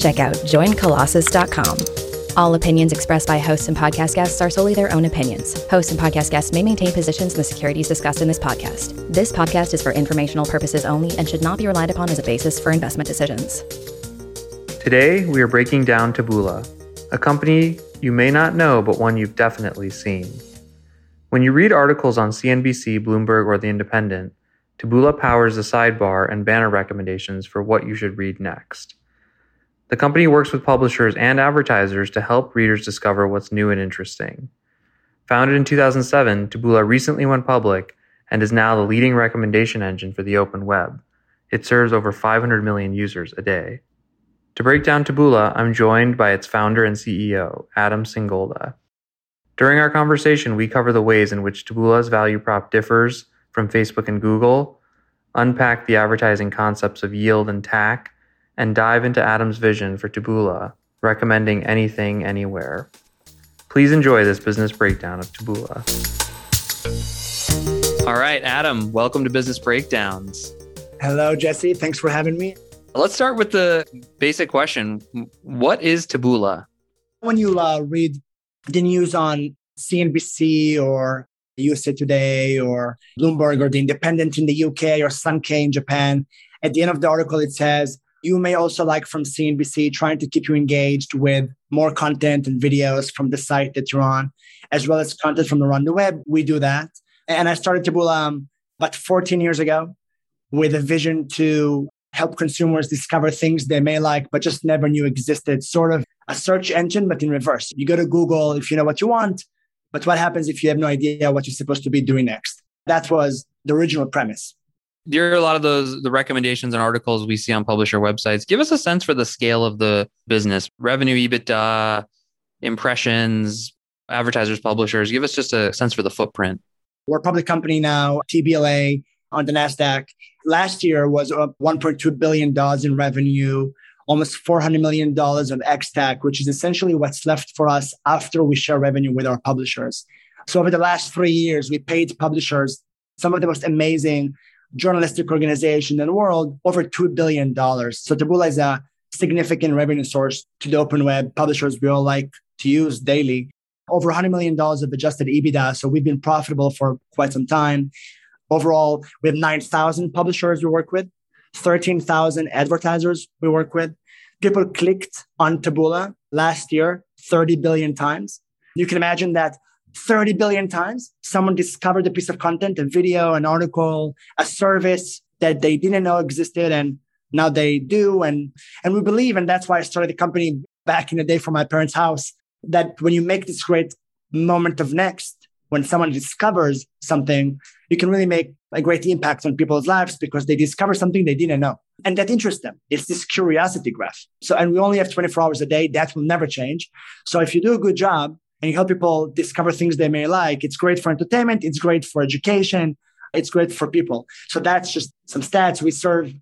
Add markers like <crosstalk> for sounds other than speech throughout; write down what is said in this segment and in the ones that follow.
check out joincolossus.com. All opinions expressed by hosts and podcast guests are solely their own opinions. Hosts and podcast guests may maintain positions in the securities discussed in this podcast. This podcast is for informational purposes only and should not be relied upon as a basis for investment decisions. Today, we are breaking down Taboola, a company you may not know, but one you've definitely seen. When you read articles on CNBC, Bloomberg, or The Independent, Taboola powers the sidebar and banner recommendations for what you should read next. The company works with publishers and advertisers to help readers discover what's new and interesting. Founded in 2007, Taboola recently went public and is now the leading recommendation engine for the open web. It serves over 500 million users a day. To break down Taboola, I'm joined by its founder and CEO, Adam Singolda. During our conversation, we cover the ways in which Taboola's value prop differs from Facebook and Google, unpack the advertising concepts of yield and TAC, and dive into Adam's vision for Taboola, recommending anything, anywhere. Please enjoy this business breakdown of Taboola. All right, Adam, welcome to Business Breakdowns. Hello, Jesse. Thanks for having me. Let's start with the basic question What is Taboola? When you uh, read the news on CNBC or USA Today or Bloomberg or The Independent in the UK or Sankei in Japan, at the end of the article, it says you may also like from CNBC trying to keep you engaged with more content and videos from the site that you're on, as well as content from around the web. We do that. And I started Taboola um, about 14 years ago with a vision to help consumers discover things they may like, but just never knew existed. Sort of a search engine, but in reverse. You go to Google if you know what you want, but what happens if you have no idea what you're supposed to be doing next? That was the original premise there are a lot of those the recommendations and articles we see on publisher websites. Give us a sense for the scale of the business. Revenue ebitda impressions advertisers publishers. Give us just a sense for the footprint. We're a public company now tbla on the nasdaq. Last year was 1.2 billion dollars in revenue almost 400 million dollars of ex-TAC which is essentially what's left for us after we share revenue with our publishers. So over the last three years we paid publishers some of the most amazing journalistic organization in the world over $2 billion. So Taboola is a significant revenue source to the open web publishers we all like to use daily. Over $100 million of adjusted EBITDA. So we've been profitable for quite some time. Overall, we have 9,000 publishers we work with, 13,000 advertisers we work with. People clicked on Taboola last year 30 billion times. You can imagine that 30 billion times. Someone discovered a piece of content, a video, an article, a service that they didn't know existed and now they do. And, and we believe, and that's why I started the company back in the day from my parents' house, that when you make this great moment of next, when someone discovers something, you can really make a great impact on people's lives because they discover something they didn't know. And that interests them. It's this curiosity graph. So, and we only have 24 hours a day. That will never change. So if you do a good job, and you help people discover things they may like. It's great for entertainment. It's great for education. It's great for people. So that's just some stats. We serve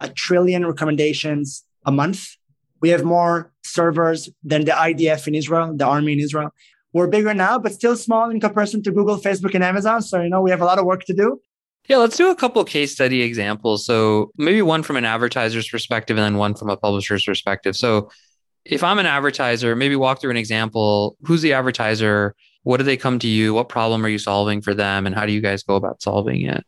a trillion recommendations a month. We have more servers than the IDF in Israel, the army in Israel. We're bigger now, but still small in comparison to Google, Facebook, and Amazon. So, you know, we have a lot of work to do. Yeah, let's do a couple case study examples. So, maybe one from an advertiser's perspective and then one from a publisher's perspective. So, if I'm an advertiser, maybe walk through an example. Who's the advertiser? What do they come to you? What problem are you solving for them? And how do you guys go about solving it?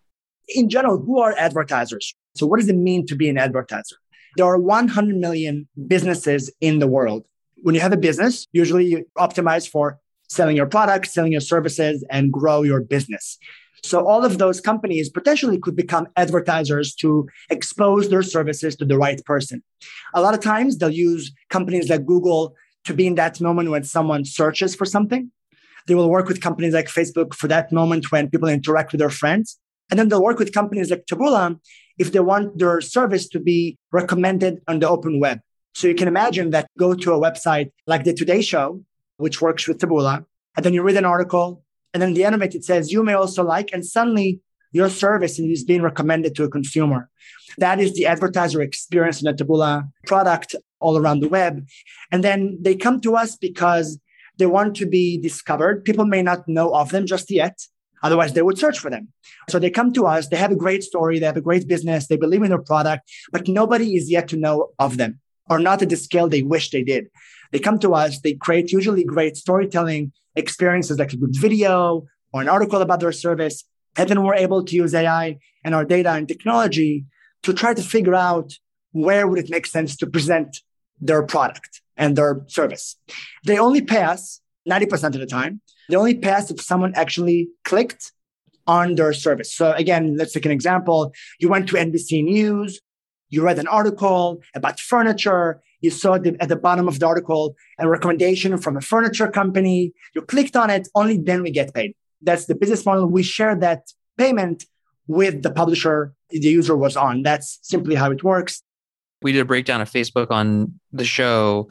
In general, who are advertisers? So, what does it mean to be an advertiser? There are 100 million businesses in the world. When you have a business, usually you optimize for selling your products, selling your services, and grow your business. So all of those companies potentially could become advertisers to expose their services to the right person. A lot of times they'll use companies like Google to be in that moment when someone searches for something. They will work with companies like Facebook for that moment when people interact with their friends. And then they'll work with companies like Taboola if they want their service to be recommended on the open web. So you can imagine that go to a website like the Today Show, which works with Taboola, and then you read an article, and then the end of it, it says you may also like, and suddenly your service and is being recommended to a consumer. That is the advertiser experience in a Taboola product all around the web. And then they come to us because they want to be discovered. People may not know of them just yet. Otherwise, they would search for them. So they come to us. They have a great story. They have a great business. They believe in their product, but nobody is yet to know of them or not at the scale they wish they did. They come to us. They create usually great storytelling experiences like a good video or an article about their service. And then we're able to use AI and our data and technology to try to figure out where would it make sense to present their product and their service. They only pay us 90% of the time. They only pay us if someone actually clicked on their service. So again, let's take an example. You went to NBC News, you read an article about furniture, you saw the, at the bottom of the article a recommendation from a furniture company, you clicked on it, only then we get paid. That's the business model. We share that payment with the publisher the user was on. That's simply how it works. We did a breakdown of Facebook on the show.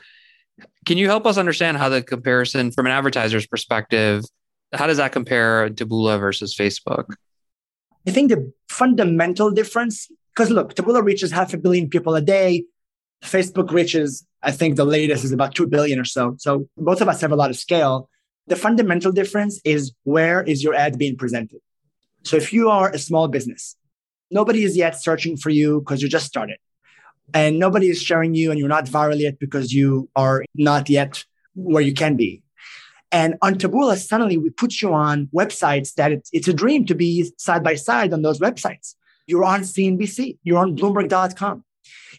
Can you help us understand how the comparison from an advertiser's perspective, how does that compare Taboola versus Facebook? I think the fundamental difference, because look, Taboola reaches half a billion people a day. Facebook reaches, I think the latest is about 2 billion or so. So both of us have a lot of scale. The fundamental difference is where is your ad being presented? So if you are a small business, nobody is yet searching for you because you just started. And nobody is sharing you and you're not viral yet because you are not yet where you can be. And on Taboola, suddenly we put you on websites that it's, it's a dream to be side by side on those websites. You're on CNBC, you're on Bloomberg.com,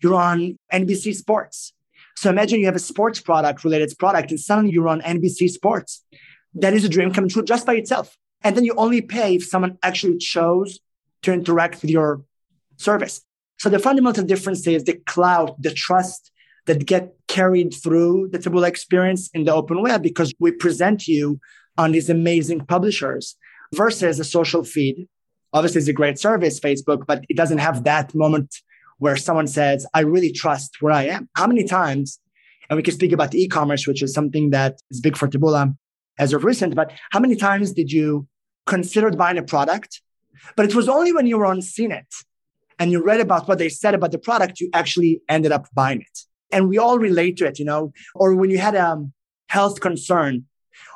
you're on NBC Sports. So imagine you have a sports product related product and suddenly you're on NBC Sports. That is a dream come true just by itself. And then you only pay if someone actually chose to interact with your service. So the fundamental difference is the cloud, the trust that get carried through the Taboola experience in the open web because we present you on these amazing publishers versus a social feed. Obviously, it's a great service, Facebook, but it doesn't have that moment where someone says, I really trust where I am. How many times, and we can speak about e-commerce, which is something that is big for Taboola as of recent, but how many times did you consider buying a product but it was only when you were on CNET and you read about what they said about the product, you actually ended up buying it. And we all relate to it, you know, or when you had a um, health concern,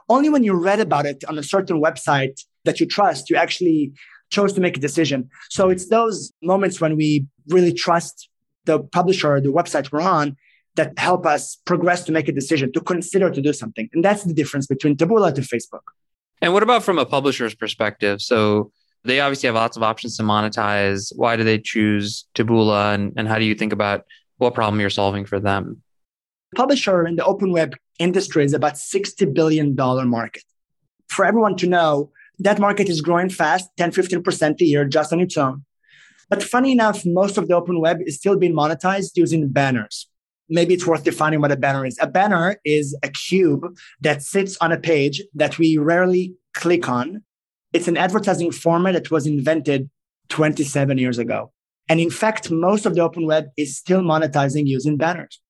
only when you read about it on a certain website that you trust, you actually chose to make a decision. So it's those moments when we really trust the publisher, the website we're on, that help us progress to make a decision, to consider to do something. And that's the difference between Taboola to Facebook. And what about from a publisher's perspective? So they obviously have lots of options to monetize. Why do they choose Taboola? And, and how do you think about what problem you're solving for them? Publisher in the open web industry is about $60 billion market. For everyone to know, that market is growing fast, 10, 15% a year just on its own. But funny enough, most of the open web is still being monetized using banners. Maybe it's worth defining what a banner is. A banner is a cube that sits on a page that we rarely click on it's an advertising format that was invented 27 years ago. And in fact, most of the open web is still monetizing using banners.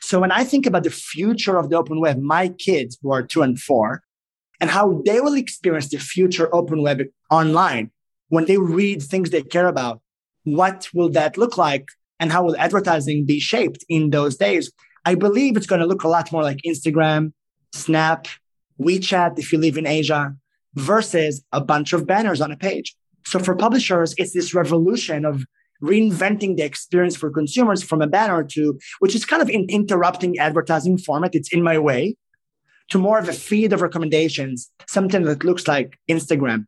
So when I think about the future of the open web, my kids who are two and four, and how they will experience the future open web online when they read things they care about, what will that look like? And how will advertising be shaped in those days? I believe it's going to look a lot more like Instagram, Snap, WeChat if you live in Asia, versus a bunch of banners on a page. So for publishers, it's this revolution of reinventing the experience for consumers from a banner to, which is kind of in interrupting advertising format. It's in my way to more of a feed of recommendations, something that looks like Instagram.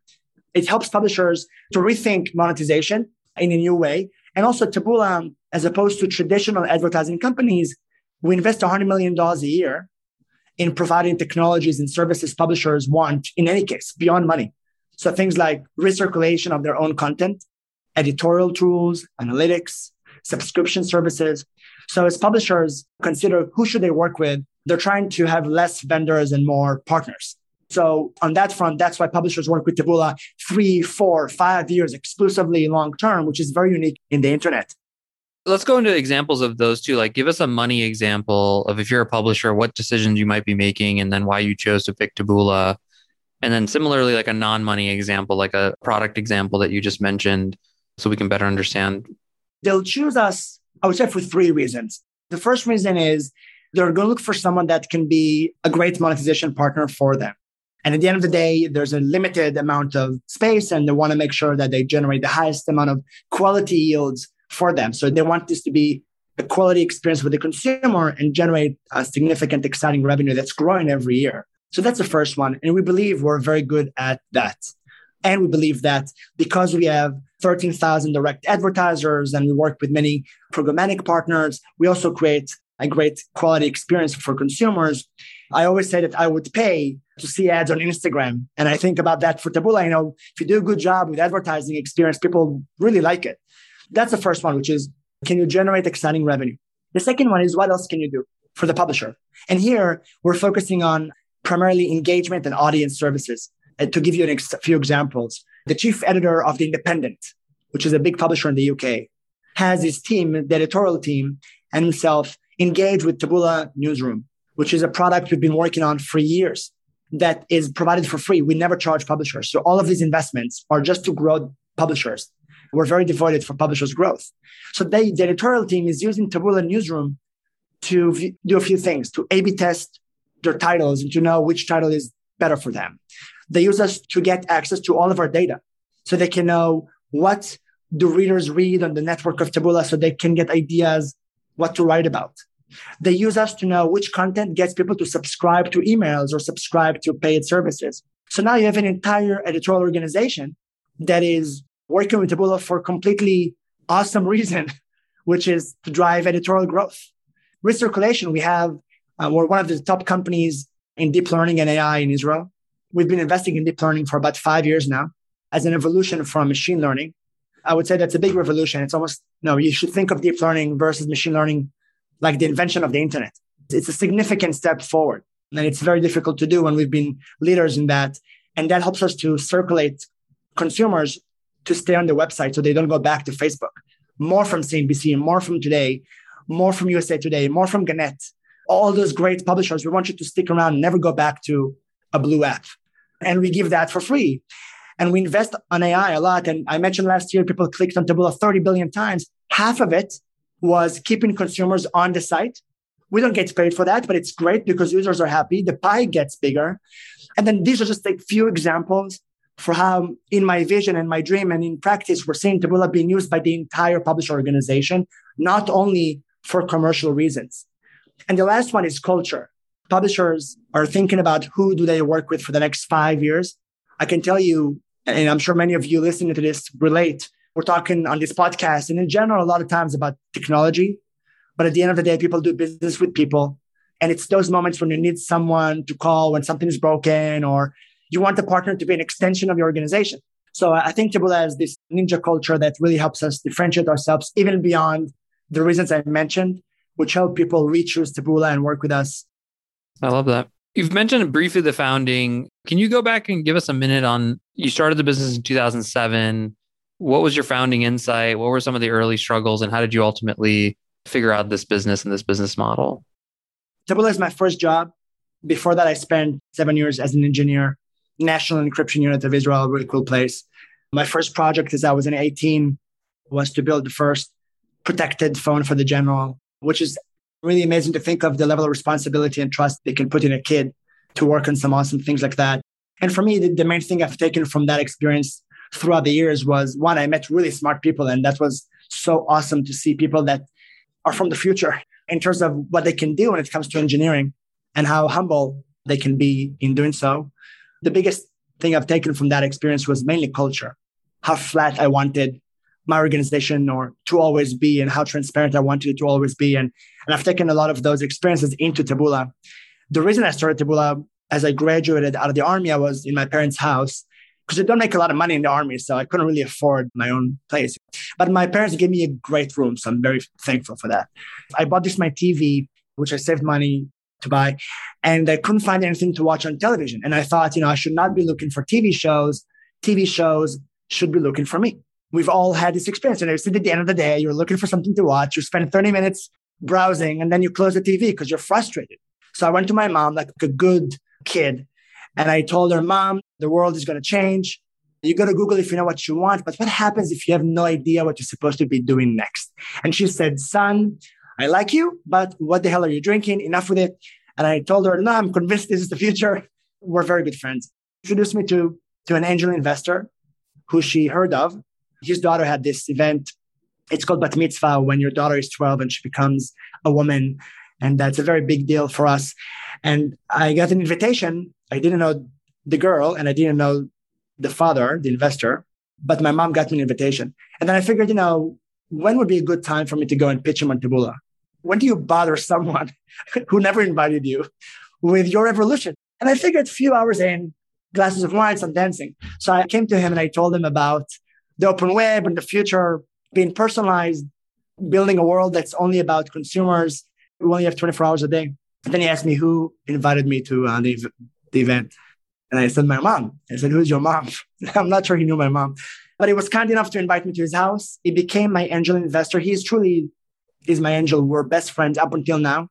It helps publishers to rethink monetization in a new way. And also Taboola, as opposed to traditional advertising companies, we invest $100 million a year in providing technologies and services publishers want in any case beyond money. So things like recirculation of their own content, editorial tools, analytics, subscription services. So as publishers consider who should they work with, they're trying to have less vendors and more partners. So on that front, that's why publishers work with Taboola three, four, five years exclusively long term, which is very unique in the internet. Let's go into examples of those two. Like, give us a money example of if you're a publisher, what decisions you might be making, and then why you chose to pick Taboola. And then similarly, like a non money example, like a product example that you just mentioned, so we can better understand. They'll choose us, I would say, for three reasons. The first reason is they're going to look for someone that can be a great monetization partner for them. And at the end of the day, there's a limited amount of space, and they want to make sure that they generate the highest amount of quality yields for them. So they want this to be a quality experience with the consumer and generate a significant, exciting revenue that's growing every year. So that's the first one. And we believe we're very good at that. And we believe that because we have 13,000 direct advertisers and we work with many programmatic partners, we also create a great quality experience for consumers. I always say that I would pay to see ads on Instagram. And I think about that for Taboola. You know, if you do a good job with advertising experience, people really like it. That's the first one, which is can you generate exciting revenue? The second one is what else can you do for the publisher? And here we're focusing on primarily engagement and audience services. And to give you a few examples, the chief editor of The Independent, which is a big publisher in the UK, has his team, the editorial team, and himself engage with Taboola Newsroom, which is a product we've been working on for years that is provided for free. We never charge publishers. So all of these investments are just to grow publishers. We're very devoted for publishers' growth. So they, the editorial team is using Taboola Newsroom to v- do a few things, to A-B test their titles and to know which title is better for them. They use us to get access to all of our data so they can know what do readers read on the network of Taboola so they can get ideas what to write about. They use us to know which content gets people to subscribe to emails or subscribe to paid services. So now you have an entire editorial organization that is working with Taboola for completely awesome <laughs> reason, which is to drive editorial growth. Recirculation, we have, uh, we're one of the top companies in deep learning and AI in Israel. We've been investing in deep learning for about five years now as an evolution from machine learning. I would say that's a big revolution. It's almost, no, you should think of deep learning versus machine learning like the invention of the internet. It's a significant step forward. And it's very difficult to do when we've been leaders in that. And that helps us to circulate consumers to stay on the website so they don't go back to Facebook. More from CNBC, more from Today, more from USA Today, more from Gannett. All those great publishers, we want you to stick around and never go back to a blue app. And we give that for free. And we invest on AI a lot. And I mentioned last year, people clicked on Taboola 30 billion times. Half of it was keeping consumers on the site. We don't get paid for that, but it's great because users are happy. The pie gets bigger. And then these are just like few examples for how in my vision and my dream and in practice, we're seeing Taboola being used by the entire publisher organization, not only for commercial reasons. And the last one is culture. Publishers are thinking about who do they work with for the next five years. I can tell you, and I'm sure many of you listening to this relate, we're talking on this podcast and in general, a lot of times about technology. But at the end of the day, people do business with people. And it's those moments when you need someone to call when something is broken or you want the partner to be an extension of your organization. So I think Taboola has this ninja culture that really helps us differentiate ourselves even beyond the reasons I mentioned, which help people re-choose Taboola and work with us. I love that. You've mentioned briefly the founding. Can you go back and give us a minute on you started the business in 2007? What was your founding insight? What were some of the early struggles and how did you ultimately figure out this business and this business model? Taboola is my first job. Before that, I spent seven years as an engineer National Encryption Unit of Israel, a really cool place. My first project as I was in 18 was to build the first protected phone for the general, which is really amazing to think of the level of responsibility and trust they can put in a kid to work on some awesome things like that. And for me, the, the main thing I've taken from that experience throughout the years was one, I met really smart people. And that was so awesome to see people that are from the future in terms of what they can do when it comes to engineering and how humble they can be in doing so the biggest thing I've taken from that experience was mainly culture, how flat I wanted my organization or to always be and how transparent I wanted it to always be. And, and I've taken a lot of those experiences into Taboola. The reason I started Taboola as I graduated out of the army, I was in my parents' house because I don't make a lot of money in the army, so I couldn't really afford my own place. But my parents gave me a great room, so I'm very thankful for that. I bought this my TV, which I saved money to buy. And I couldn't find anything to watch on television. And I thought, you know, I should not be looking for TV shows. TV shows should be looking for me. we've all had this experience. And it's at the end of the day, you're looking for something to watch. You spend 30 minutes browsing and then you close the TV because you're frustrated. So I went to my mom like a good kid and I told her, Mom, the world is going to change. You go to Google if you know what you want, but what happens if you have no idea what you're supposed to be doing next? And she said, Son, I like you, but what the hell are you drinking? Enough with it. And I told her, No, I'm convinced this is the future. <laughs> We're very good friends. Introduced me to, to an angel investor who she heard of. His daughter had this event. It's called Bat Mitzvah when your daughter is 12 and she becomes a woman. And that's a very big deal for us. And I got an invitation. I didn't know the girl and I didn't know the father, the investor, but my mom got me an invitation. And then I figured, you know, when would be a good time for me to go and pitch him on Taboola? When do you bother someone <laughs> who never invited you with your evolution? And I figured a few hours in, glasses of wine, some dancing. So I came to him and I told him about the open web and the future being personalized, building a world that's only about consumers. We only have 24 hours a day. And then he asked me who invited me to uh, the, the event. And I said, my mom. I said, who's your mom? <laughs> I'm not sure he knew my mom, but he was kind enough to invite me to his house. He became my angel investor. He is truly is my angel. We're best friends up until now.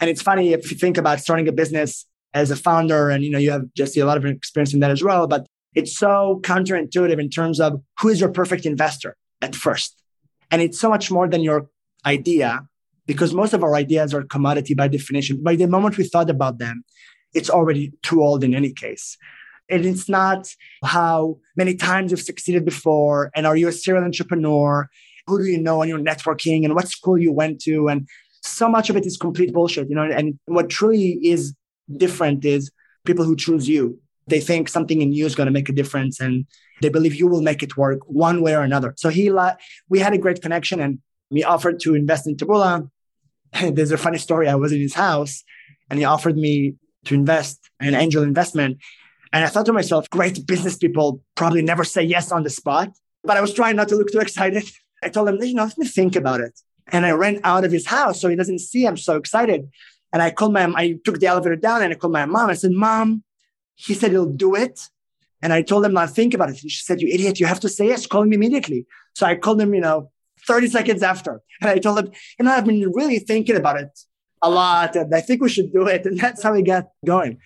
And it's funny if you think about starting a business as a founder and, you know, you have Jesse a lot of experience in that as well, but it's so counterintuitive in terms of who is your perfect investor at first. And it's so much more than your idea because most of our ideas are commodity by definition. By the moment we thought about them, it's already too old in any case. And it's not how many times you've succeeded before. And are you a serial entrepreneur? Who do you know on your networking and what school you went to? And so much of it is complete bullshit, you know. And what truly is different is people who choose you. They think something in you is going to make a difference and they believe you will make it work one way or another. So he, we had a great connection and we offered to invest in Taboola. <laughs> There's a funny story. I was in his house and he offered me to invest an angel investment. And I thought to myself, great business people probably never say yes on the spot. But I was trying not to look too excited. I told him, you know, let me think about it. And I ran out of his house so he doesn't see I'm so excited. And I called my, I took the elevator down and I called my mom. I said, Mom, he said he'll do it. And I told him, not think about it. And she said, You idiot, you have to say yes, call him immediately. So I called him, you know, 30 seconds after. And I told him, you know, I've been really thinking about it a lot and I think we should do it. And that's how we got going.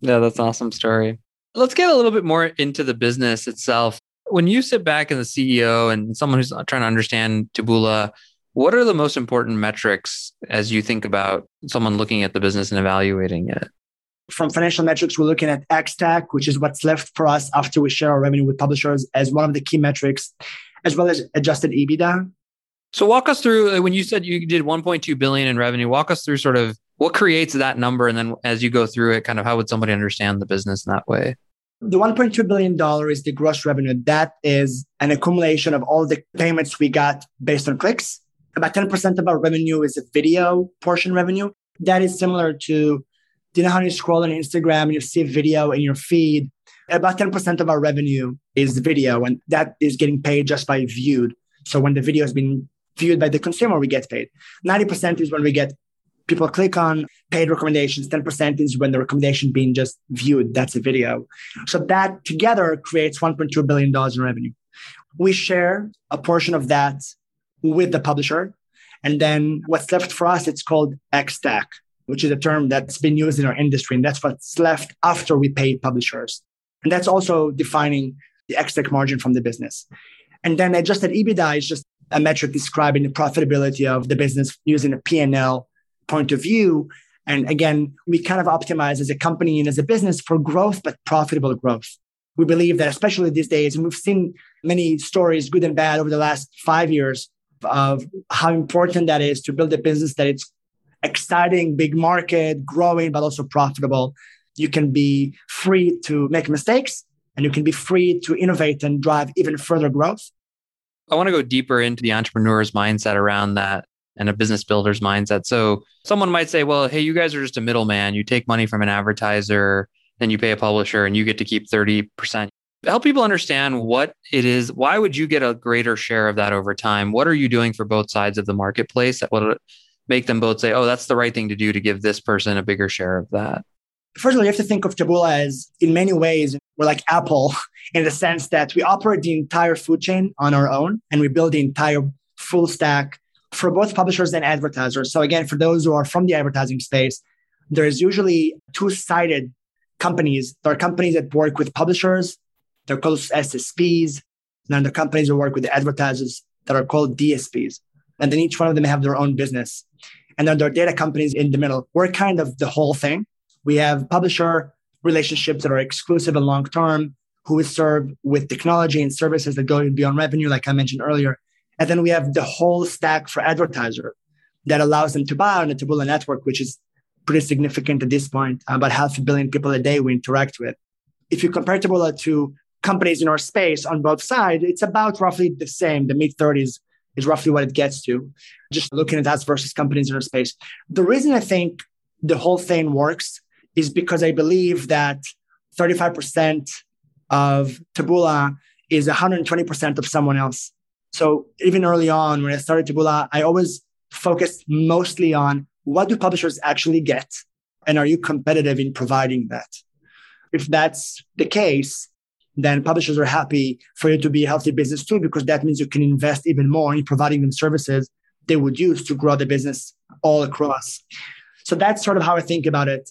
Yeah, that's an awesome story. Let's get a little bit more into the business itself. When you sit back as the CEO and someone who's trying to understand Taboola, what are the most important metrics as you think about someone looking at the business and evaluating it? From financial metrics, we're looking at Ex-TAC, which is what's left for us after we share our revenue with publishers, as one of the key metrics, as well as adjusted EBITDA. So walk us through uh, when you said you did 1.2 billion in revenue. Walk us through sort of what creates that number, and then as you go through it, kind of how would somebody understand the business in that way? The 1.2 billion dollar is the gross revenue. That is an accumulation of all the payments we got based on clicks. About 10% of our revenue is a video portion revenue. That is similar to, do you know how you scroll on Instagram and you see a video in your feed? About 10% of our revenue is video, and that is getting paid just by viewed. So when the video has been viewed by the consumer, we get paid. 90% is when we get people click on paid recommendations. 10% is when the recommendation being just viewed. That's a video. So that together creates $1.2 billion in revenue. We share a portion of that with the publisher. And then what's left for us, it's called Ex-TAC, which is a term that's been used in our industry. And that's what's left after we pay publishers. And that's also defining the Ex-TAC margin from the business. And then adjusted EBITDA is just a metric describing the profitability of the business using a P&L point of view. And again, we kind of optimize as a company and as a business for growth, but profitable growth. We believe that, especially these days, and we've seen many stories, good and bad, over the last five years of how important that is to build a business that it's exciting, big market, growing, but also profitable. You can be free to make mistakes and you can be free to innovate and drive even further growth. I want to go deeper into the entrepreneur's mindset around that and a business builder's mindset. So someone might say, well, hey, you guys are just a middleman. You take money from an advertiser, then you pay a publisher and you get to keep 30%. Help people understand what it is. Why would you get a greater share of that over time? What are you doing for both sides of the marketplace that would make them both say, oh, that's the right thing to do to give this person a bigger share of that? First of all, you have to think of Taboola as, in many ways, we're like Apple <laughs> in the sense that we operate the entire food chain on our own and we build the entire full stack for both publishers and advertisers. So again, for those who are from the advertising space, there's usually two-sided companies. There are companies that work with publishers, they're called SSPs, and then the companies that work with advertisers that are called DSPs. And then each one of them have their own business. And then there are data companies in the middle. We're kind of the whole thing. We have publisher relationships that are exclusive and long term, who is served with technology and services that go beyond revenue, like I mentioned earlier. And then we have the whole stack for advertiser that allows them to buy on the Taboola network, which is pretty significant at this point. About half a billion people a day we interact with. If you compare Taboola to companies in our space on both sides, it's about roughly the same. The mid 30s is roughly what it gets to, just looking at us versus companies in our space. The reason I think the whole thing works is because I believe that 35% of Taboola is 120% of someone else. So even early on, when I started Taboola, I always focused mostly on what do publishers actually get? And are you competitive in providing that? If that's the case, then publishers are happy for you to be a healthy business too, because that means you can invest even more in providing them services they would use to grow the business all across. So that's sort of how I think about it.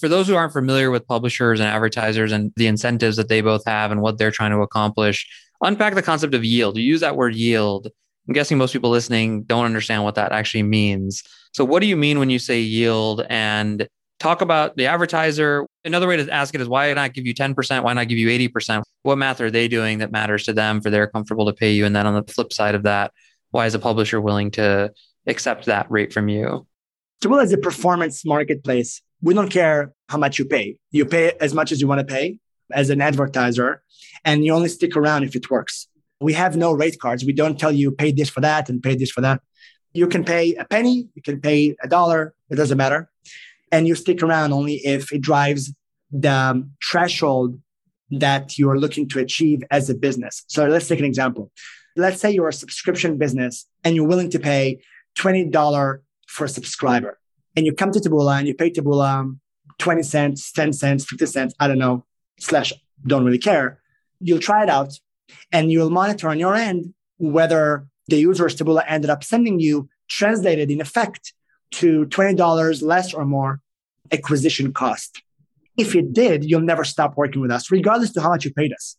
For those who aren't familiar with publishers and advertisers and the incentives that they both have and what they're trying to accomplish, unpack the concept of yield. You use that word yield. I'm guessing most people listening don't understand what that actually means. So, what do you mean when you say yield? And talk about the advertiser. Another way to ask it is why not give you 10%? Why not give you 80%? What math are they doing that matters to them for they're comfortable to pay you? And then on the flip side of that, why is a publisher willing to accept that rate from you? So, well, as a performance marketplace. We don't care how much you pay. You pay as much as you want to pay as an advertiser and you only stick around if it works. We have no rate cards. We don't tell you pay this for that and pay this for that. You can pay a penny, you can pay a dollar, it doesn't matter. And you stick around only if it drives the threshold that you're looking to achieve as a business. So let's take an example. Let's say you're a subscription business and you're willing to pay $20 for a subscriber. And you come to Taboola and you pay Taboola um, 20 cents, 10 cents, 50 cents, I don't know, slash don't really care you'll try it out and you'll monitor on your end whether the users Taboola ended up sending you translated in effect to $20 less or more acquisition cost. If it did, you'll never stop working with us, regardless to how much you paid us.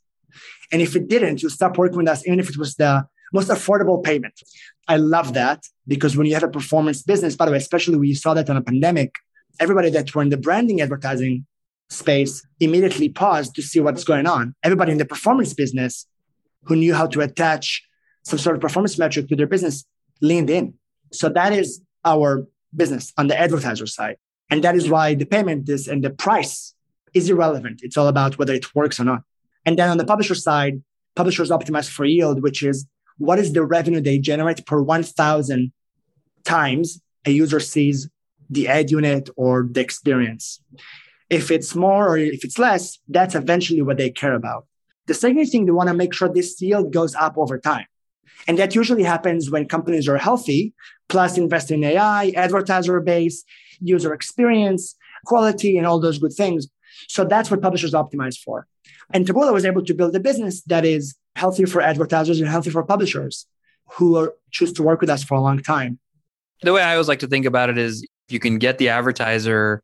And if it didn't, you'll stop working with us, even if it was the most affordable payment. I love that because when you have a performance business, by the way, especially when you saw that on a pandemic, everybody that were in the branding advertising space immediately paused to see what's going on. Everybody in the performance business who knew how to attach some sort of performance metric to their business leaned in. So that is our business on the advertiser side. And that is why the payment is and the price is irrelevant. It's all about whether it works or not. And then on the publisher side, publishers optimize for yield, which is what is the revenue they generate per 1,000 times a user sees the ad unit or the experience. If it's more or if it's less, that's eventually what they care about. The second thing, they want to make sure this yield goes up over time. And that usually happens when companies are healthy, plus invest in AI, advertiser base, user experience, quality, and all those good things. So that's what publishers optimize for. And Taboola was able to build a business that is healthy for advertisers and healthy for publishers who are, choose to work with us for a long time. The way I always like to think about it is you can get the advertiser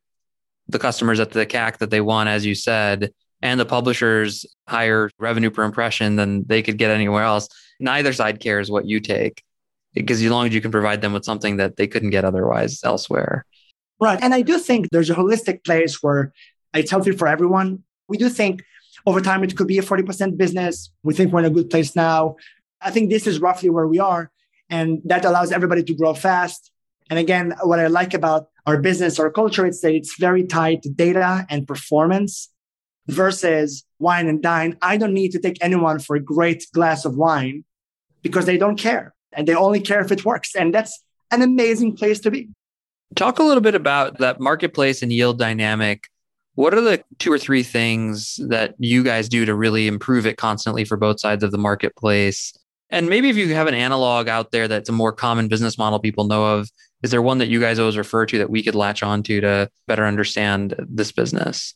the customers at the CAC that they want, as you said, and the publishers higher revenue per impression than they could get anywhere else. Neither side cares what you take because as long as you can provide them with something that they couldn't get otherwise elsewhere. Right. And I do think there's a holistic place where it's healthy for everyone. We do think over time it could be a 40% business. We think we're in a good place now. I think this is roughly where we are. And that allows everybody to grow fast. And again, what I like about our business, our culture, it's that it's very tied to data and performance versus wine and dine. I don't need to take anyone for a great glass of wine because they don't care and they only care if it works. And that's an amazing place to be. Talk a little bit about that marketplace and yield dynamic. What are the two or three things that you guys do to really improve it constantly for both sides of the marketplace? And maybe if you have an analog out there that's a more common business model people know of, is there one that you guys always refer to that we could latch onto to better understand this business?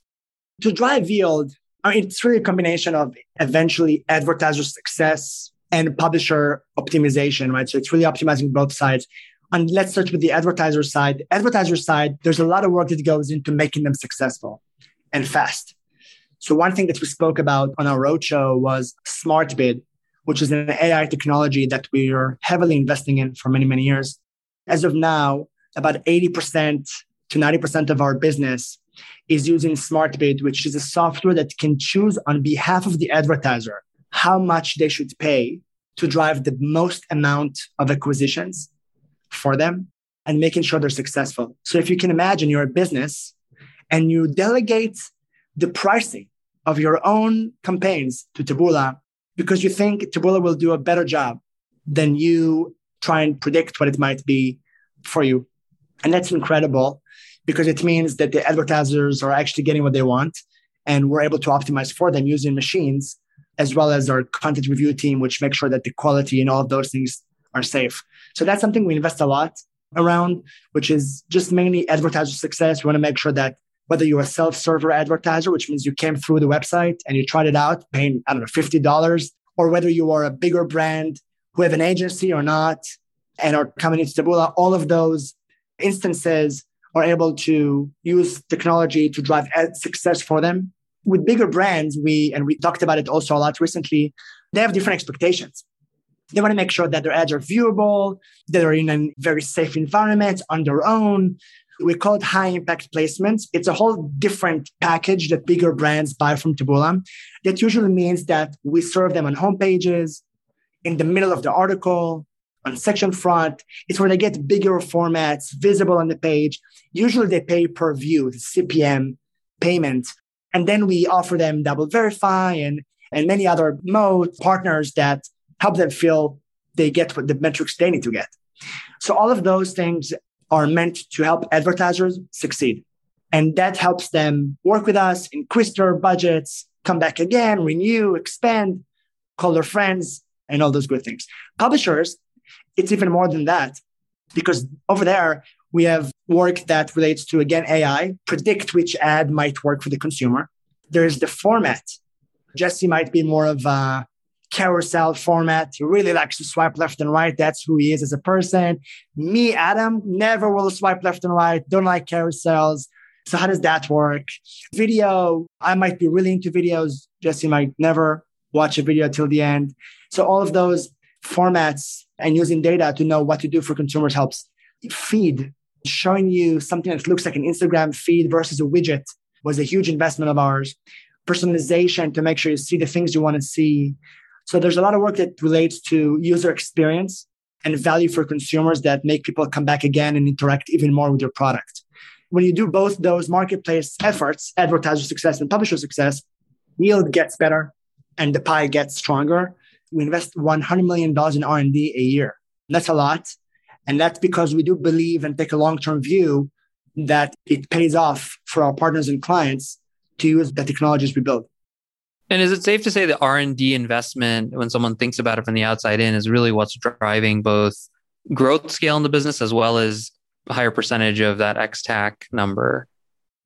To drive yield, I mean, it's really a combination of eventually advertiser success and publisher optimization, right? So it's really optimizing both sides. And let's start with the advertiser side. Advertiser side, there's a lot of work that goes into making them successful and fast. So one thing that we spoke about on our roadshow was SmartBid, which is an AI technology that we are heavily investing in for many, many years. As of now, about 80% to 90% of our business is using SmartBid, which is a software that can choose on behalf of the advertiser how much they should pay to drive the most amount of acquisitions for them and making sure they're successful. So if you can imagine you're a business and you delegate the pricing of your own campaigns to Taboola because you think Taboola will do a better job than you try and predict what it might be for you. And that's incredible because it means that the advertisers are actually getting what they want and we're able to optimize for them using machines as well as our content review team, which makes sure that the quality and all of those things are safe. So that's something we invest a lot around, which is just mainly advertiser success. We want to make sure that whether you're a self-server advertiser, which means you came through the website and you tried it out, paying, I don't know, $50, or whether you are a bigger brand who have an agency or not and are coming into Taboola, all of those instances are able to use technology to drive success for them. With bigger brands, we, and we talked about it also a lot recently, they have different expectations. They want to make sure that their ads are viewable, that they're in a very safe environment on their own. We call it high impact placements. It's a whole different package that bigger brands buy from Taboola. That usually means that we serve them on homepages, in the middle of the article, on section front. It's where they get bigger formats visible on the page. Usually they pay per view, the CPM payment. And then we offer them DoubleVerify and, and many other Moat partners that help them feel they get what the metrics they need to get. So all of those things are meant to help advertisers succeed. And that helps them work with us, increase their budgets, come back again, renew, expand, call their friends, and all those good things. Publishers, it's even more than that because over there we have work that relates to again AI, predict which ad might work for the consumer. There's the format. Jesse might be more of a carousel format. He really likes to swipe left and right. That's who he is as a person. Me, Adam, never will swipe left and right. Don't like carousels. So how does that work? Video, I might be really into videos. Jesse might never watch a video till the end. So all of those formats and using data to know what to do for consumers helps. Feed, showing you something that looks like an Instagram feed versus a widget was a huge investment of ours. Personalization to make sure you see the things you want to see. So there's a lot of work that relates to user experience and value for consumers that make people come back again and interact even more with your product. When you do both those marketplace efforts, advertiser success and publisher success, yield gets better and the pie gets stronger we invest $100 million in R&D a year. That's a lot. And that's because we do believe and take a long-term view that it pays off for our partners and clients to use the technologies we build. And is it safe to say that R&D investment, when someone thinks about it from the outside in, is really what's driving both growth scale in the business as well as a higher percentage of that Ex-TAC number?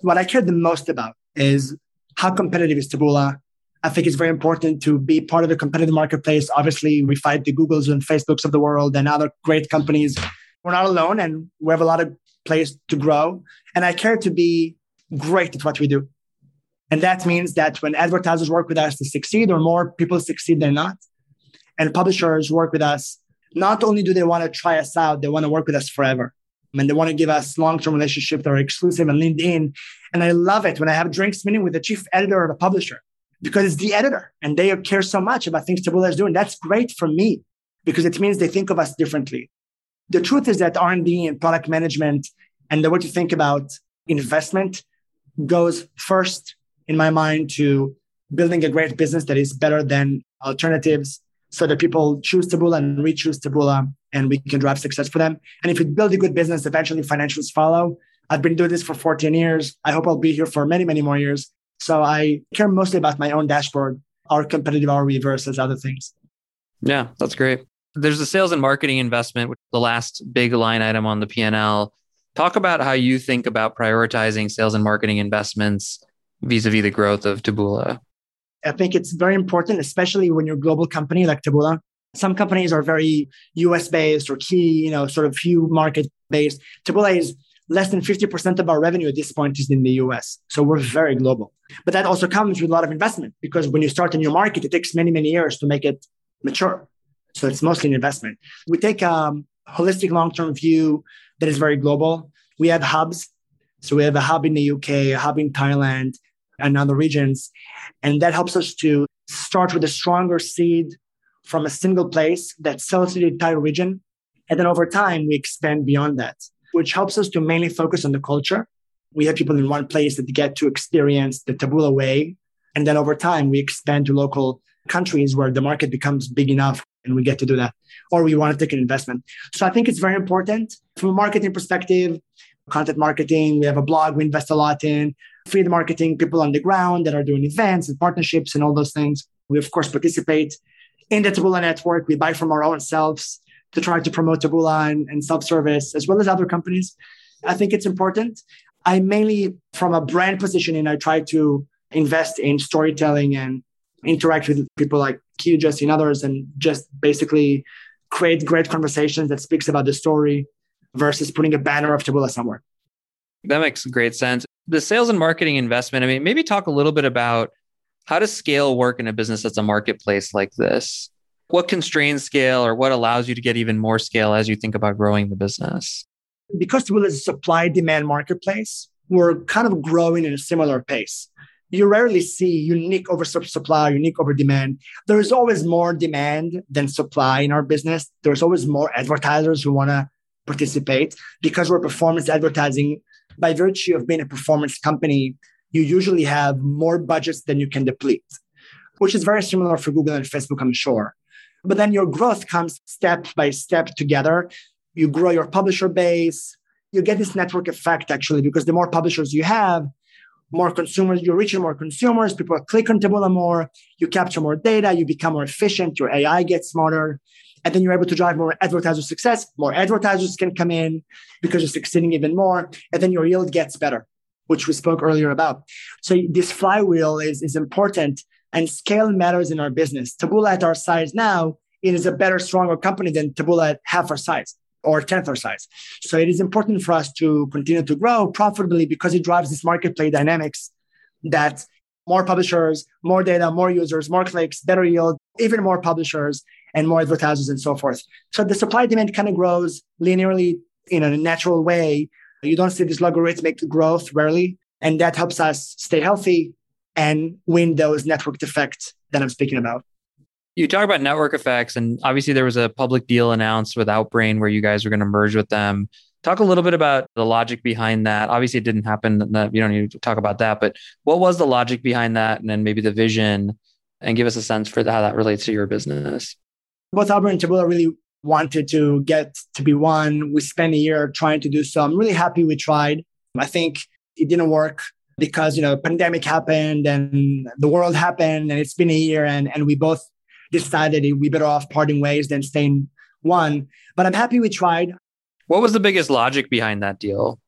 What I care the most about is how competitive is Taboola? I think it's very important to be part of the competitive marketplace. Obviously, we fight the Googles and Facebooks of the world and other great companies. We're not alone and we have a lot of place to grow. And I care to be great at what we do. And that means that when advertisers work with us to succeed, or more people succeed than not, and publishers work with us, not only do they want to try us out, they want to work with us forever. I mean, they want to give us long-term relationships that are exclusive and leaned in. And I love it when I have drinks meeting with the chief editor of a publisher because it's the editor and they care so much about things Taboola is doing. That's great for me because it means they think of us differently. The truth is that R&D and product management and the way to think about investment goes first in my mind to building a great business that is better than alternatives so that people choose Taboola and we choose Taboola and we can drive success for them. And if you build a good business, eventually financials follow. I've been doing this for 14 years. I hope I'll be here for many, many more years. So I care mostly about my own dashboard, our competitive ROE versus other things. Yeah, that's great. There's the sales and marketing investment, the last big line item on the P&L. Talk about how you think about prioritizing sales and marketing investments vis-a-vis the growth of Taboola. I think it's very important, especially when you're a global company like Taboola. Some companies are very US based or key, you know, sort of few market based. Taboola is less than 50% of our revenue at this point is in the US. So we're very global. But that also comes with a lot of investment because when you start a new market, it takes many, many years to make it mature. So it's mostly an investment. We take a holistic long term view that is very global. We have hubs. So we have a hub in the UK, a hub in Thailand, and other regions. And that helps us to start with a stronger seed from a single place that sells to the entire region. And then over time, we expand beyond that, which helps us to mainly focus on the culture. We have people in one place that get to experience the Taboola way. And then over time, we expand to local countries where the market becomes big enough and we get to do that. Or we want to take an investment. So I think it's very important from a marketing perspective, content marketing. We have a blog we invest a lot in, feed marketing, people on the ground that are doing events and partnerships and all those things. We, of course, participate in the Taboola network. We buy from our own selves to try to promote Taboola and, and self service, as well as other companies. I think it's important. I mainly, from a brand positioning, I try to invest in storytelling and interact with people like Q, Jesse, and others, and just basically create great conversations that speaks about the story versus putting a banner of Taboola somewhere. That makes great sense. The sales and marketing investment, I mean, maybe talk a little bit about how does scale work in a business that's a marketplace like this? What constrains scale or what allows you to get even more scale as you think about growing the business? Because Taboola is a supply demand marketplace, we're kind of growing in a similar pace. You rarely see unique over supply, unique over demand. There is always more demand than supply in our business. There's always more advertisers who want to participate because we're performance advertising by virtue of being a performance company you usually have more budgets than you can deplete which is very similar for google and facebook i'm sure. But then your growth comes step by step together. You grow your publisher base. You get this network effect actually because the more publishers you have more consumers you're reaching more consumers people click on taboola more you capture more data you become more efficient your ai gets smarter and then you're able to drive more advertiser success. More advertisers can come in because you're succeeding even more. And then your yield gets better, which we spoke earlier about. So this flywheel is, is important and scale matters in our business. Taboola at our size now, it is a better, stronger company than Taboola at half our size or 10th our size. So it is important for us to continue to grow profitably because it drives this marketplace dynamics that more publishers, more data, more users, more clicks, better yield, even more publishers, and more advertisers and so forth. So the supply demand kind of grows linearly in a natural way. You don't see this logarithmic growth rarely. And that helps us stay healthy and win those network effects that I'm speaking about. You talk about network effects, and obviously there was a public deal announced with Outbrain where you guys were going to merge with them. Talk a little bit about the logic behind that. Obviously, it didn't happen. You don't need to talk about that, but what was the logic behind that, and then maybe the vision, and give us a sense for how that relates to your business both Outbrain and Taboola really wanted to get to be one. We spent a year trying to do so. I'm really happy we tried. I think it didn't work because, you know, pandemic happened and the world happened and it's been a year and, and we both decided we better off parting ways than staying one. But I'm happy we tried. What was the biggest logic behind that deal?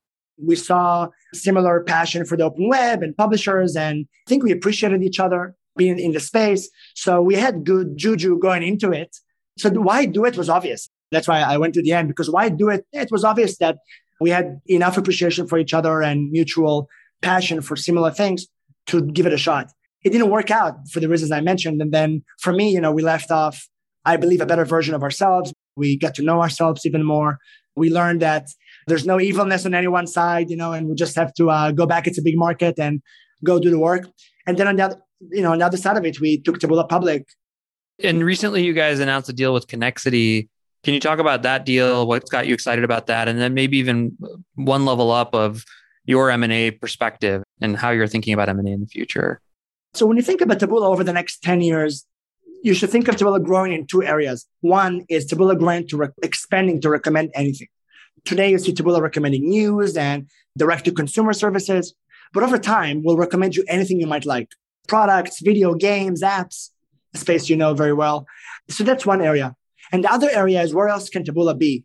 We saw similar passion for the open web and publishers, and I think we appreciated each other being in the space. So we had good juju going into it. So why do it was obvious. That's why I went to the end because why do it? It was obvious that we had enough appreciation for each other and mutual passion for similar things to give it a shot. It didn't work out for the reasons I mentioned. And then for me, you know, we left off, I believe, a better version of ourselves. We got to know ourselves even more. We learned that there's no evilness on any one side, you know, and we just have to uh, go back. It's a big market and go do the work. And then on the other, you know, on the other side of it, we took Taboola public and recently, you guys announced a deal with Connexity. Can you talk about that deal? What's got you excited about that? And then maybe even one level up of your M&A perspective and how you're thinking about M&A in the future. So when you think about Taboola over the next 10 years, you should think of Taboola growing in two areas. One is Taboola growing to re- expanding to recommend anything. Today, you see Taboola recommending news and direct to consumer services. But over time, we'll recommend you anything you might like products, video games, apps space you know very well. So that's one area. And the other area is where else can Taboola be?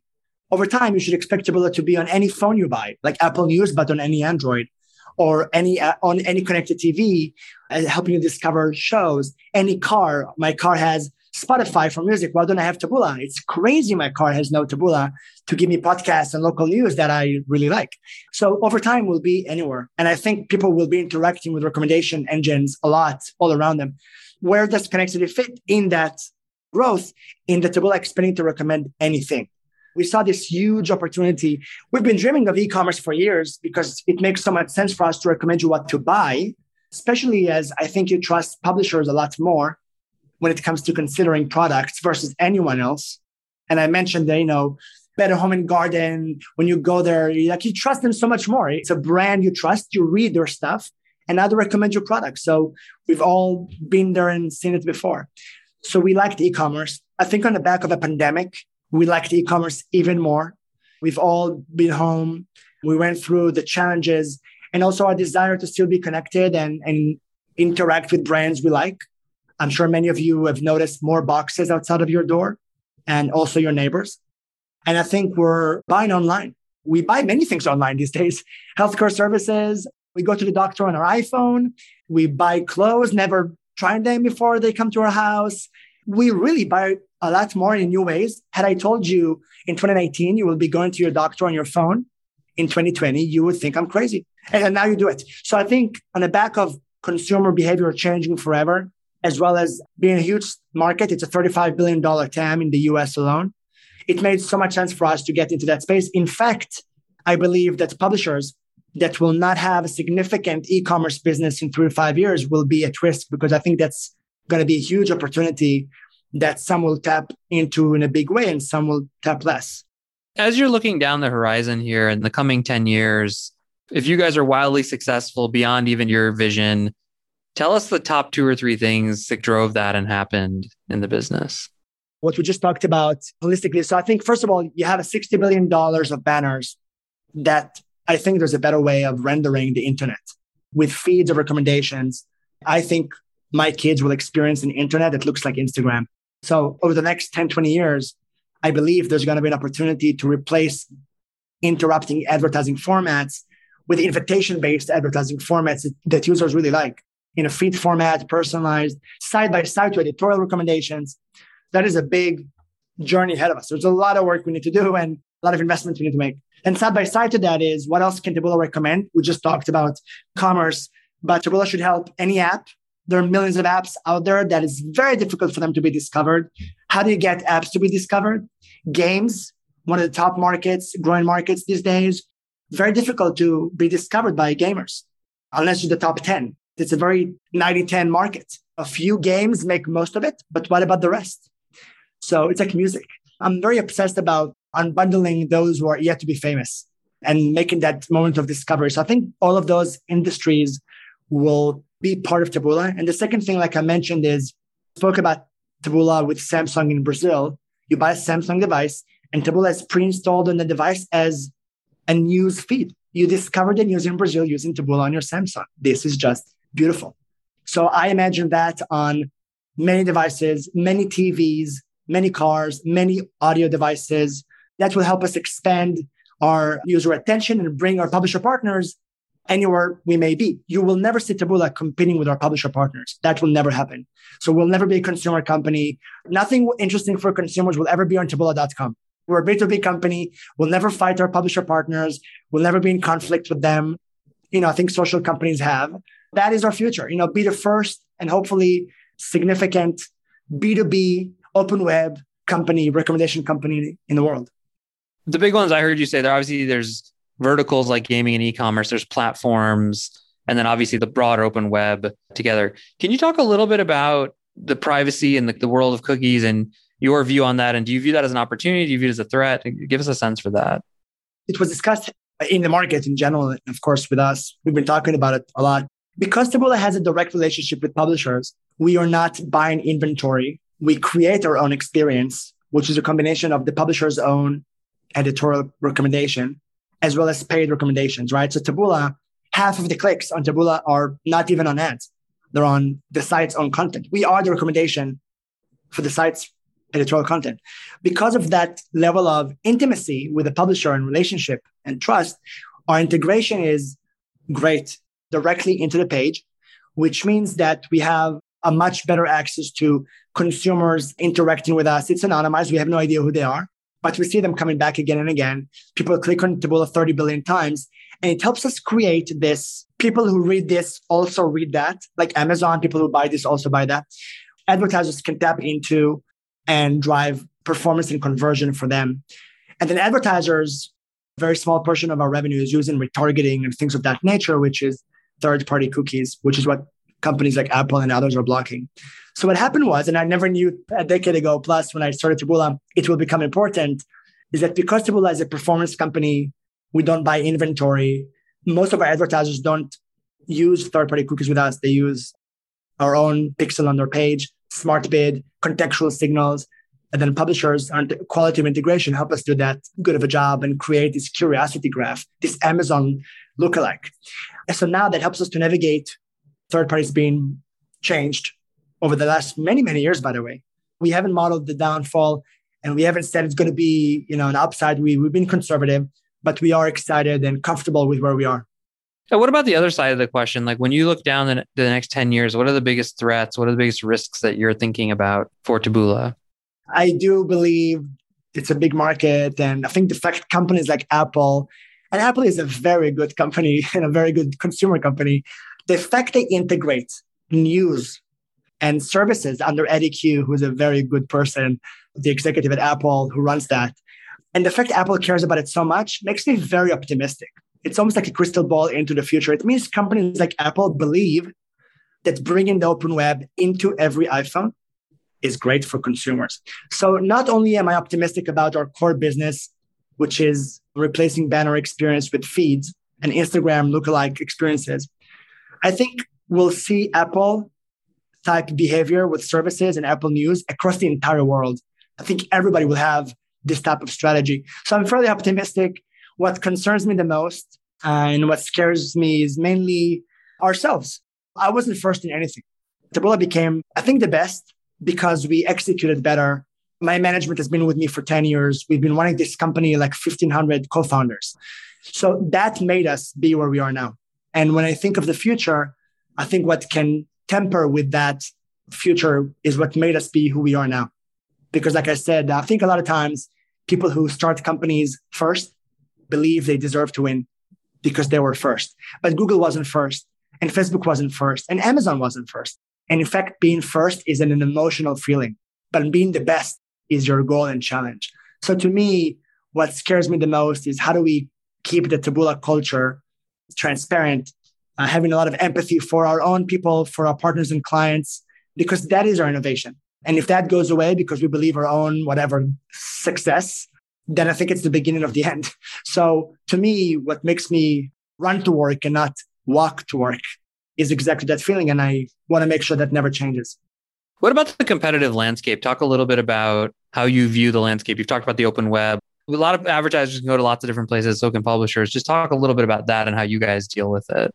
Over time, you should expect Taboola to be on any phone you buy, like Apple News, but on any Android, or any uh, on any connected TV, uh, helping you discover shows. Any car, my car has Spotify for music. Why don't I have Taboola? It's crazy. My car has no Taboola to give me podcasts and local news that I really like. So over time, we'll be anywhere. And I think people will be interacting with recommendation engines a lot all around them. Where does Connexity fit in that growth in the Taboola expanding to recommend anything? We saw this huge opportunity. We've been dreaming of e-commerce for years because it makes so much sense for us to recommend you what to buy, especially as I think you trust publishers a lot more when it comes to considering products versus anyone else. And I mentioned that, you know, Better Home and Garden, when you go there, like you trust them so much more. It's a brand you trust, you read their stuff, and now they recommend your product. So we've all been there and seen it before. So we liked e-commerce. I think on the back of a pandemic, we liked e-commerce even more. We've all been home. We went through the challenges and also our desire to still be connected and, and interact with brands we like. I'm sure many of you have noticed more boxes outside of your door and also your neighbors. And I think we're buying online. We buy many things online these days healthcare services. We go to the doctor on our iPhone. We buy clothes, never tried them before they come to our house. We really buy a lot more in new ways. Had I told you in 2019 you will be going to your doctor on your phone, in 2020 you would think I'm crazy. And now you do it. So I think on the back of consumer behavior changing forever, as well as being a huge market. It's a $35 billion TAM in the US alone. It made so much sense for us to get into that space. In fact, I believe that publishers that will not have a significant e-commerce business in three to five years will be at risk because I think that's going to be a huge opportunity that some will tap into in a big way and some will tap less. As you're looking down the horizon here in the coming 10 years, if you guys are wildly successful beyond even your vision, Tell us the top two or three things that drove that and happened in the business. What we just talked about holistically. So I think, first of all, you have a $60 billion of banners that I think there's a better way of rendering the internet with feeds of recommendations. I think my kids will experience an internet that looks like Instagram. So over the next 10, 20 years, I believe there's going to be an opportunity to replace interrupting advertising formats with invitation based advertising formats that users really like in a feed format, personalized, side by side to editorial recommendations. That is a big journey ahead of us. There's a lot of work we need to do and a lot of investments we need to make. And side by side to that is what else can Taboola recommend? We just talked about commerce, but Taboola should help any app. There are millions of apps out there that is very difficult for them to be discovered. How do you get apps to be discovered? Games, one of the top markets, growing markets these days, very difficult to be discovered by gamers unless you're the top 10. It's a very 90 10 market. A few games make most of it, but what about the rest? So it's like music. I'm very obsessed about unbundling those who are yet to be famous and making that moment of discovery. So I think all of those industries will be part of Taboola. And the second thing, like I mentioned, is spoke about Taboola with Samsung in Brazil. You buy a Samsung device and Taboola is pre-installed on the device as a news feed. You discover the news in Brazil using Taboola on your Samsung. This is just beautiful. So I imagine that on many devices, many TVs, many cars, many audio devices. That will help us expand our user attention and bring our publisher partners anywhere we may be. You will never see Taboola competing with our publisher partners. That will never happen. So we'll never be a consumer company. Nothing interesting for consumers will ever be on Taboola.com. We're a B2B company. We'll never fight our publisher partners. We'll never be in conflict with them. You know, I think social companies have that is our future. You know, be the first and hopefully significant B2B open web company, recommendation company in the world. The big ones I heard you say there, obviously there's verticals like gaming and e-commerce, there's platforms, and then obviously the broad open web together. Can you talk a little bit about the privacy and the, the world of cookies and your view on that? And do you view that as an opportunity? Do you view it as a threat? Give us a sense for that. It was discussed in the market in general, of course, with us. We've been talking about it a lot. Because Taboola has a direct relationship with publishers, we are not buying inventory. We create our own experience, which is a combination of the publisher's own editorial recommendation as well as paid recommendations, right? So Taboola, half of the clicks on Taboola are not even on ads. They're on the site's own content. We are the recommendation for the site's editorial content. Because of that level of intimacy with the publisher and relationship and trust, our integration is great directly into the page, which means that we have a much better access to consumers interacting with us. It's anonymized. We have no idea who they are, but we see them coming back again and again. People click on Taboola 30 billion times. And it helps us create this. People who read this also read that, like Amazon, people who buy this also buy that. Advertisers can tap into and drive performance and conversion for them. And then advertisers, very small portion of our revenue is using retargeting and things of that nature, which is third party cookies, which is what companies like Apple and others are blocking. So what happened was, and I never knew a decade ago plus when I started Taboola, it will become important, is that because Taboola is a performance company, we don't buy inventory. Most of our advertisers don't use third-party cookies with us. They use our own pixel on their page, smart bid, contextual signals. And then publishers and quality of integration help us do that good of a job and create this curiosity graph, this Amazon lookalike. And so now that helps us to navigate third parties being changed over the last many, many years, by the way. We haven't modeled the downfall and we haven't said it's going to be, you know, an upside. We, we've been conservative, but we are excited and comfortable with where we are. So what about the other side of the question? Like when you look down the, the next 10 years, what are the biggest threats? What are the biggest risks that you're thinking about for Taboola? I do believe it's a big market. And I think the fact companies like Apple, and Apple is a very good company <laughs> and a very good consumer company, the fact they integrate news and services under Eddie Cue, who's a very good person, the executive at Apple who runs that. And the fact Apple cares about it so much makes me very optimistic. It's almost like a crystal ball into the future. It means companies like Apple believe that bringing the open web into every iPhone is great for consumers. So not only am I optimistic about our core business, which is replacing banner experience with feeds and Instagram lookalike experiences, I think we'll see Apple type behavior with services and Apple News across the entire world. I think everybody will have this type of strategy. So I'm fairly optimistic. What concerns me the most uh, and what scares me is mainly ourselves. I wasn't first in anything. Taboola became, I think, the best because we executed better. My management has been with me for 10 years. We've been running this company like 1,500 co founders. So that made us be where we are now. And when I think of the future, I think what can temper with that future is what made us be who we are now. Because, like I said, I think a lot of times people who start companies first believe they deserve to win because they were first. But Google wasn't first, and Facebook wasn't first, and Amazon wasn't first. And in fact, being first isn't an emotional feeling, but being the best is your goal and challenge. So to me, what scares me the most is how do we keep the Taboola culture transparent, uh, having a lot of empathy for our own people, for our partners and clients, because that is our innovation. And if that goes away because we believe our own whatever success, then I think it's the beginning of the end. <laughs> So to me, what makes me run to work and not walk to work is exactly that feeling. And I want to make sure that never changes. What about the competitive landscape? Talk a little bit about how you view the landscape. You've talked about the open web a lot of advertisers can go to lots of different places, so can publishers. Just talk a little bit about that and how you guys deal with it.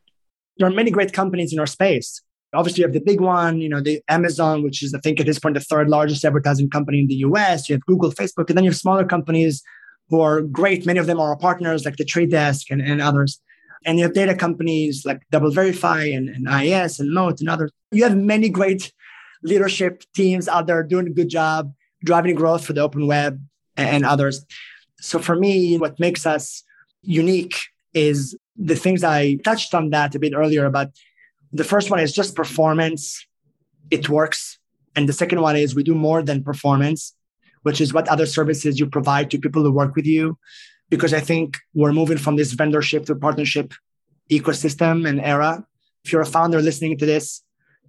There are many great companies in our space. Obviously, you have the big one, you know, the Amazon, which is, I think, at this point, the third largest advertising company in the US. You have Google, Facebook, and then you have smaller companies who are great. Many of them are our partners, like the Trade Desk and, and others. And you have data companies like DoubleVerify and, and IAS and Moat and others. You have many great leadership teams out there doing a good job driving growth for the open web and others. So for me, what makes us unique is the things I touched on that a bit earlier about the first one is just performance. It works. And the second one is we do more than performance, which is what other services you provide to people who work with you. Because I think we're moving from this vendorship to partnership ecosystem and era. If you're a founder listening to this,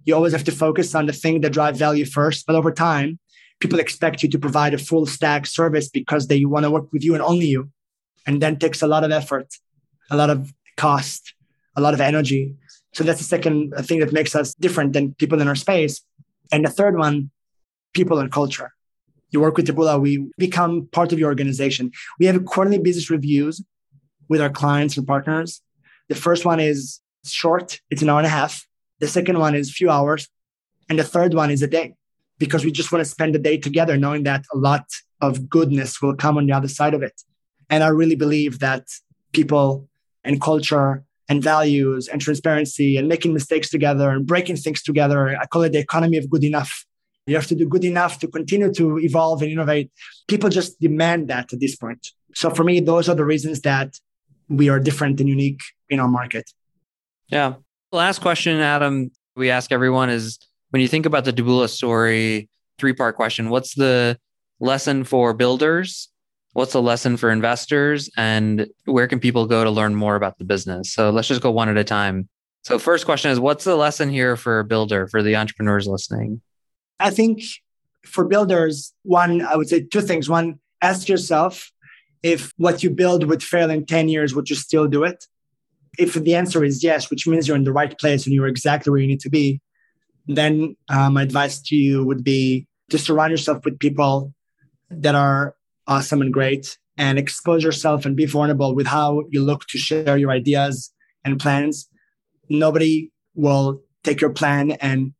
you always have to focus on the thing that drive value first. But over time, people expect you to provide a full stack service because they want to work with you and only you. And then takes a lot of effort, a lot of cost, a lot of energy. So that's the second thing that makes us different than people in our space. And the third one, people and culture. You work with Taboola, we become part of your organization. We have quarterly business reviews with our clients and partners. The first one is short, it's an hour and a half. The second one is a few hours. And the third one is a day because we just want to spend the day together, knowing that a lot of goodness will come on the other side of it. And I really believe that people and culture and values and transparency and making mistakes together and breaking things together. I call it the economy of good enough. You have to do good enough to continue to evolve and innovate. People just demand that at this point. So for me, those are the reasons that we are different and unique in our market. Yeah. Last question, Adam, we ask everyone is when you think about the Taboola story, three part question what's the lesson for builders? What's the lesson for investors? And where can people go to learn more about the business? So let's just go one at a time. So, first question is what's the lesson here for a builder, for the entrepreneurs listening? I think for builders, one, I would say two things. One, ask yourself if what you build would fail in 10 years, would you still do it? If the answer is yes, which means you're in the right place and you're exactly where you need to be, then uh, my advice to you would be to surround yourself with people that are awesome and great and expose yourself and be vulnerable with how you look to share your ideas and plans. Nobody will take your plan and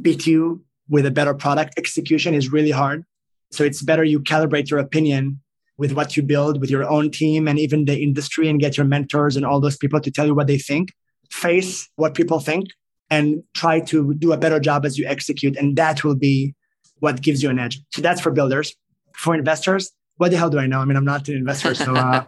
beat you with a better product. Execution is really hard. So it's better you calibrate your opinion with what you build with your own team and even the industry and get your mentors and all those people to tell you what they think. Face what people think and try to do a better job as you execute. And that will be what gives you an edge. So that's for builders. For investors, what the hell do I know? I mean, I'm not an investor. So uh,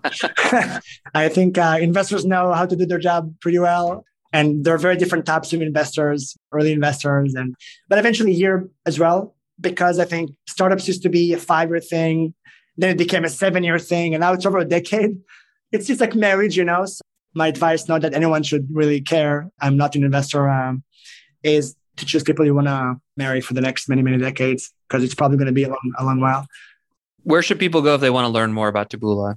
<laughs> I think uh, investors know how to do their job pretty well. And there are very different types of investors, early investors, and but eventually here as well, because I think startups used to be a five-year thing, then it became a seven-year thing, and now it's over a decade. It's just like marriage, you know. So my advice, not that anyone should really care. I'm not an investor. Um, is to choose people you want to marry for the next many many decades because it's probably going to be a long, a long while. Where should people go if they want to learn more about Taboola?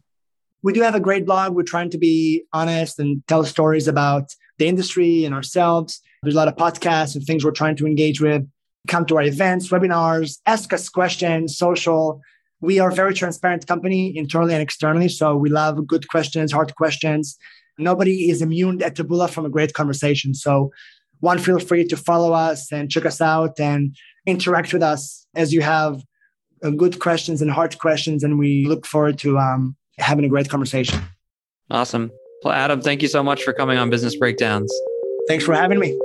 We do have a great blog. We're trying to be honest and tell stories about the industry and ourselves. There's a lot of podcasts and things we're trying to engage with. Come to our events, webinars, ask us questions, social. We are a very transparent company internally and externally. So we love good questions, hard questions. Nobody is immune at Taboola from a great conversation. So one, feel free to follow us and check us out and interact with us as you have uh, good questions and hard questions. And we look forward to um, having a great conversation. Awesome. Well, Adam, thank you so much for coming on Business Breakdowns. Thanks for having me.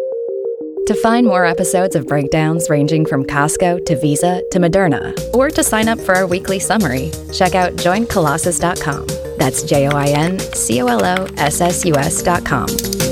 To find more episodes of breakdowns ranging from Costco to Visa to Moderna, or to sign up for our weekly summary, check out joincolossus.com. That's J O I N C O L O S S U S dot S.com.